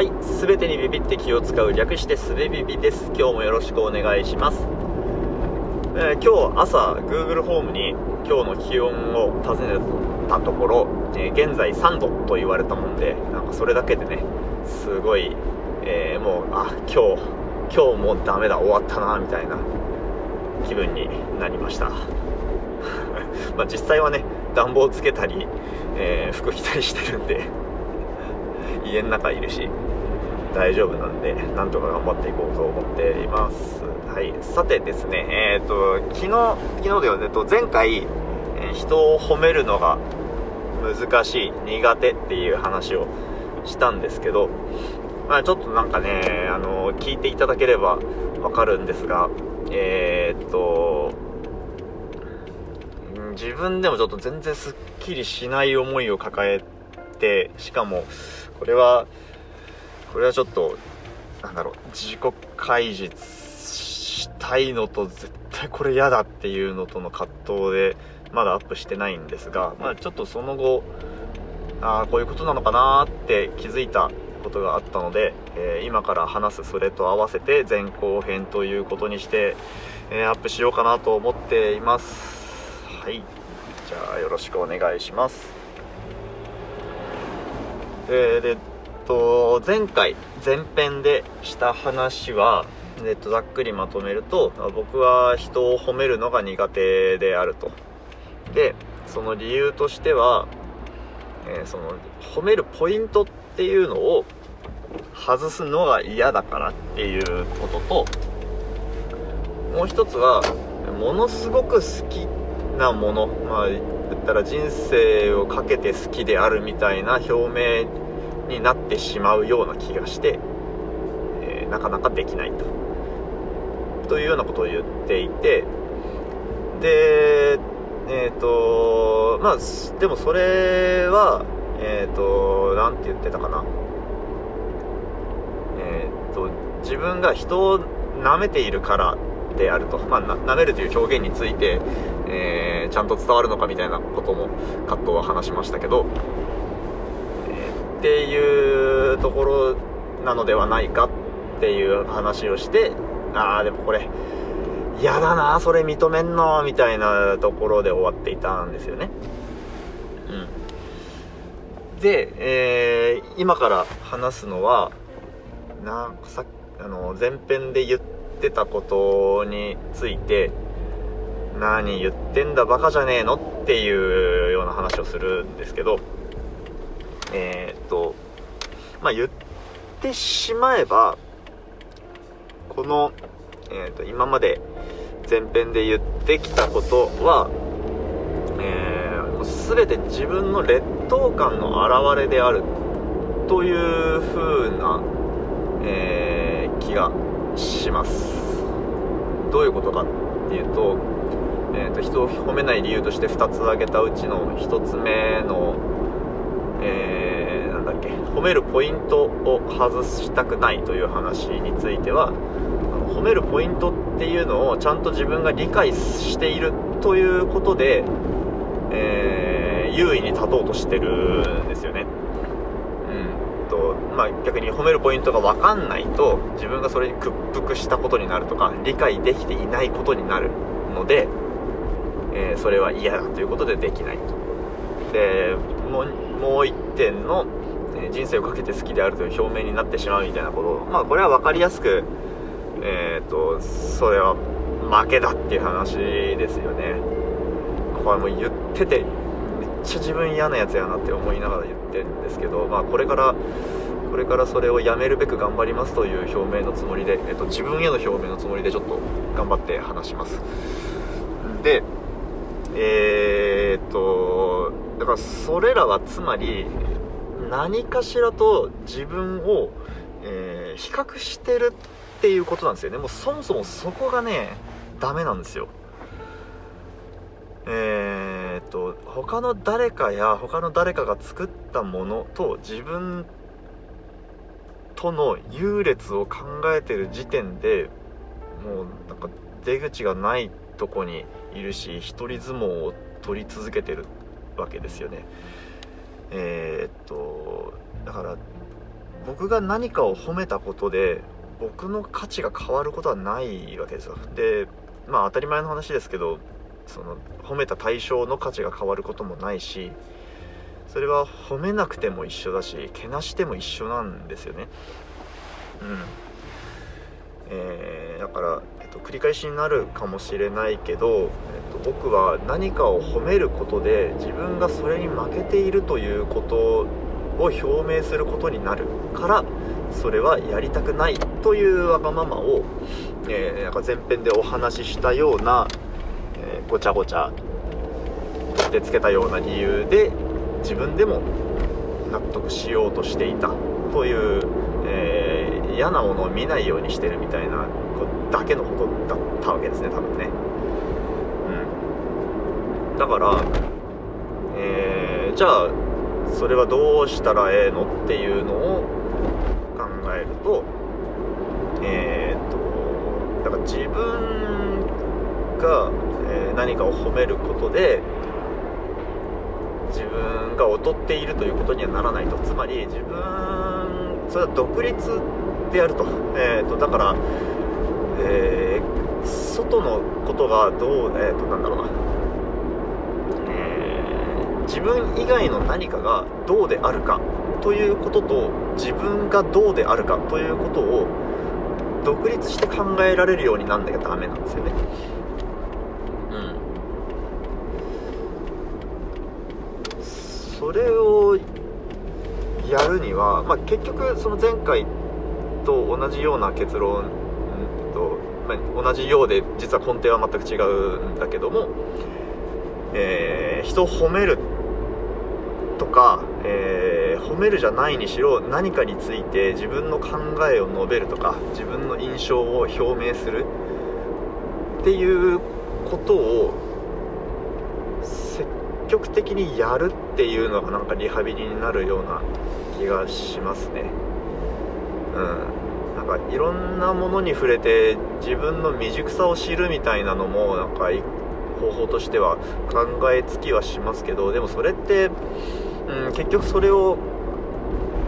はい、すべてにビビって気を使う略してすべビビです。今日もよろしくお願いします。えー今日朝 Google ホームに今日の気温を尋ねたところ、えー現在3度と言われたもんで、なんかそれだけでね、すごい、えーもう、あ、今日、今日もうダメだ、終わったな、みたいな気分になりました。まあ実際はね、暖房つけたり、え服着たりしてるんで、家の中いるし大丈夫なんでなんとか頑張っていこうと思っています。はい。さてですねえっ、と昨日昨日ではね。と前回、人を褒めるのが難しい苦手っていう話をしたんですけどまあちょっとなんかねあの聞いていただければわかるんですがえーっと自分でもちょっと全然すっきりしない思いを抱えてしかもこれはこれはちょっとなんだろう自己開示したいのと絶対これ嫌だっていうのとの葛藤でまだアップしてないんですが、まあ、ちょっとその後ああこういうことなのかなって気づいたことがあったので、えー今から話すそれと合わせて前後編ということにして、えーアップしようかなと思っています。はい。じゃあよろしくお願いします。えーでえっと前回前編でした話は、えっと、ざっくりまとめると僕は人を褒めるのが苦手であると。でその理由としては、えーその褒めるポイントっていうのを外すのが嫌だからっていうことともう一つはものすごく好きなものまあったら人生をかけて好きであるみたいな表明になってしまうような気がして、えーなかなかできないと。というようなことを言っていてでえっ、とまあでもそれはえっ、となんて言ってたかな。えっ、と自分が人を舐めているからであると、まあ、な舐めるという表現について、えーちゃんと伝わるのかみたいなことも葛藤は話しましたけど、えーっていうところなのではないかっていう話をしてああでもこれ嫌だなそれ認めんのみたいなところで終わっていたんですよね。うん。で、えー今から話すのはなさあの前編で言ってたことについて何言ってんだバカじゃねえのっていうような話をするんですけどえーっとまあ言ってしまえばこの、えーっと今まで前編で言ってきたことは、えーもう全て自分の劣等感の表れであるという風な、えー気がします。どういうことかっていうと,、えーと人を褒めない理由として2つ挙げたうちの1つ目の、えーなんだっけ褒めるポイントを外したくないという話については褒めるポイントっていうのをちゃんと自分が理解しているということで、えー優位に立とうとしてるんですよね。まあ逆に褒めるポイントが分かんないと自分がそれに屈服したことになるとか理解できていないことになるので、えーそれは嫌だということでできないと。でもうもう一点の、え人生をかけて好きであるという表明になってしまうみたいなことまあこれは分かりやすくえっ、とそれは負けだっていう話ですよね。これもう言っててめっちゃ自分嫌なやつやなって思いながら言ってるんですけどまあこれからこれからそれをやめるべく頑張りますという表明のつもりで、えっと、自分への表明のつもりでちょっと頑張って話します。でえーっとだからそれらはつまり何かしらと自分を、えー比較してるっていうことなんですよね。もうそもそもそこがねダメなんですよ。えーっと他の誰かや他の誰かが作ったものと自分との優劣を考えてる時点でもうなんか出口がないとこにいるし一人相撲を取り続けてるわけですよね。えーっとだから僕が何かを褒めたことで僕の価値が変わることはないわけですよ。でまあ当たり前の話ですけどその褒めた対象の価値が変わることもないしそれは褒めなくても一緒だしけなしても一緒なんですよね。うん。えー、だから、えっと、繰り返しになるかもしれないけど、えっと、僕は何かを褒めることで自分がそれに負けているということを表明することになるからそれはやりたくないというわがままを、えー、なんか前編でお話ししたような、えー、ごちゃごちゃとしてつけたような理由で自分でも納得しようとしていたという、えー、嫌なものを見ないようにしてるみたいなだけのことだったわけですね多分ね。うん。だから、えー、じゃあそれはどうしたらええのっていうのを考えるとえー、っとだから自分が、え、何かを褒めることで自分が劣っているということにはならないと。つまり自分それは独立であると,、えーと、だから、えー、外のことがどうえっ、ー、となんだろうな、えー、自分以外の何かがどうであるか。ということと自分がどうであるかということを独立して考えられるようになんなきゃダメなんですよね。それをやるには、まあ、結局その前回と同じような結論と、まあ、同じようで実は根底は全く違うんだけども、えー、人を褒めるとか、えー、褒めるじゃないにしろ何かについて自分の考えを述べるとか自分の印象を表明するっていうことを極的にやるっていうのがなんかリハビリになるような気がしますね。うん。なんかいろんなものに触れて自分の未熟さを知るみたいなのもなんか方法としては考えつきはしますけどでもそれって、うん、結局それを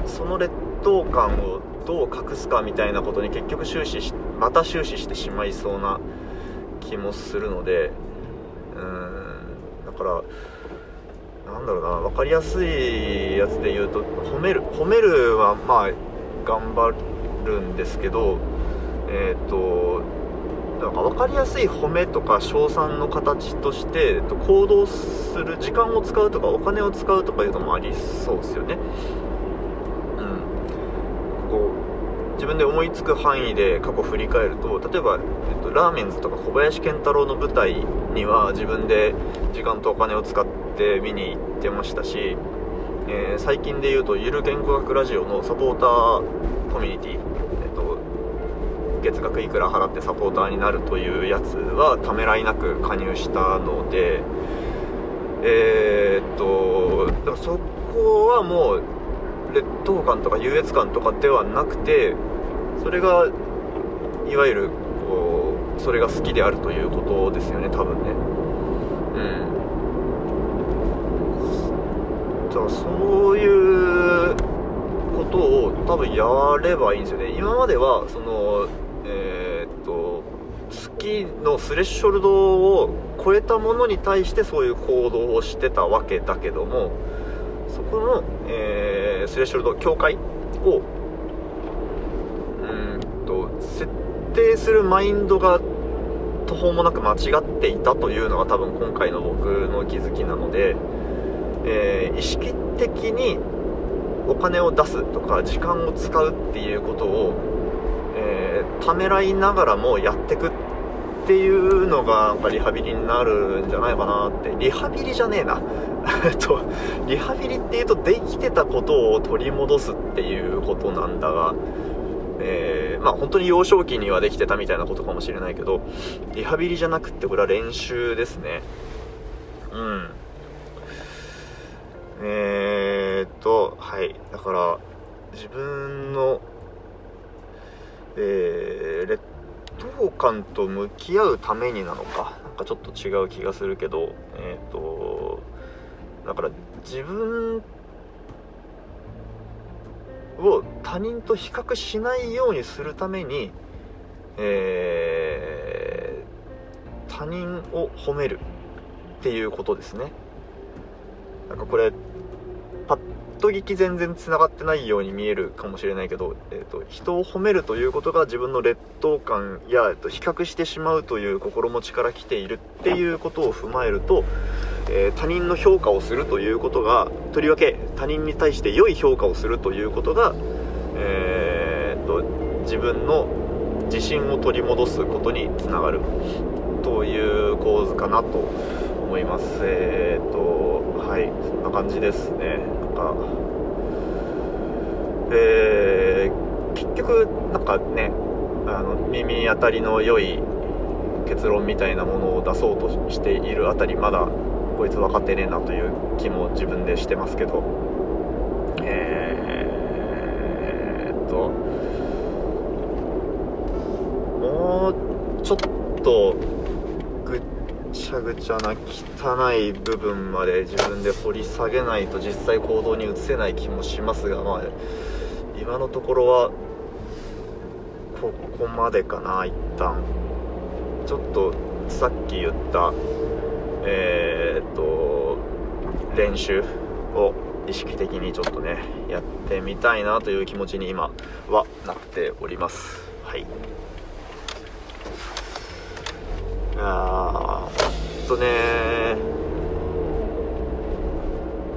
その劣等感をどう隠すかみたいなことに結局終始しまた終始してしまいそうな気もするのでうん。だからなんだろうな分かりやすいやつで言うと褒める褒めるはまあ頑張るんですけどえっ、ー、となんか分かりやすい褒めとか称賛の形として行動する時間を使うとかお金を使うとかいうのもありそうですよね。うん、こう自分で思いつく範囲で過去振り返ると例えば、えっと、ラーメンズとか小林賢太郎の舞台には自分で時間とお金を使ってって見に行ってましたし、えー、最近で言うとゆる言語学ラジオのサポーターコミュニティ、えっと、月額いくら払ってサポーターになるというやつはためらいなく加入したのでえー、っとだからそこはもう劣等感とか優越感とかではなくてそれがいわゆるこうそれが好きであるということですよね多分ね。うん。だからそういうことを多分やればいいんですよね。今まではそのえー、っと好きのスレッショルドを超えたものに対してそういう行動をしてたわけだけどもそこの、えー、スレッショルド境界をうんと設定するマインドが途方もなく間違っていたというのが多分今回の僕の気づきなのでえー、意識的にお金を出すとか時間を使うっていうことを、えー、ためらいながらもやってくっていうのがなんかリハビリになるんじゃないかなって。リハビリじゃねえな。とリハビリっていうとできてたことを取り戻すっていうことなんだがえー、まあ本当に幼少期にはできてたみたいなことかもしれないけどリハビリじゃなくってこれは練習ですね。うん。えー、っと、はい。だから、自分の、えー、劣等感と向き合うためになのか、なんかちょっと違う気がするけど、えー、っと、だから自分を他人と比較しないようにするために、えー、他人を褒めるっていうことですねなんかこれと聞き全然つながってないように見えるかもしれないけど、えーと、人を褒めるということが自分の劣等感や、えーと、比較してしまうという心持ちから来ているっていうことを踏まえると、えー、他人の評価をするということがとりわけ他人に対して良い評価をするということが、えーと、自分の自信を取り戻すことにつながるという構図かなと思います。え、ー、とはいそんな感じですね。か。えー、結局なんかねあの耳当たりの良い結論みたいなものを出そうとしているあたりまだこいつ分かってねえなという気も自分でしてますけど。えー、っと。もうちょっとちゃぐちゃな汚い部分まで自分で掘り下げないと実際行動に移せない気もしますがまあ今のところはここまでかな一旦。ちょっとさっき言ったえー、っと練習を意識的にちょっとねやってみたいなという気持ちに今はなっております。はい。いやーほんとね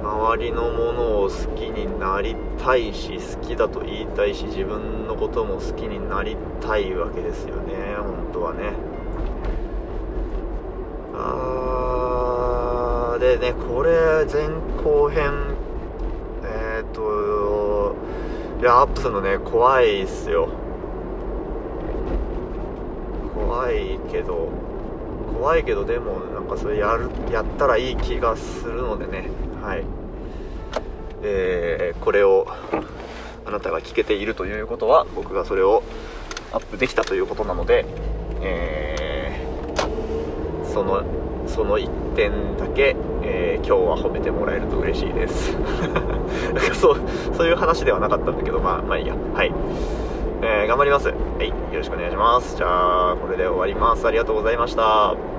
周りのものを好きになりたいし好きだと言いたいし自分のことも好きになりたいわけですよね本当はね。あでねこれ前後編えっ、ー、といやアップするのね怖いっすよ。怖いけど怖いけどでもなんかそれやるやったらいい気がするのでね。はい。えー、これをあなたが聞けているということは僕がそれをアップできたということなので、えー、そのその1点だけ、えー、今日は褒めてもらえると嬉しいです。そうそういう話ではなかったんだけどまあまあいいや。はい。えー、頑張ります。はいよろしくお願いします。じゃあこれで終わります。ありがとうございました。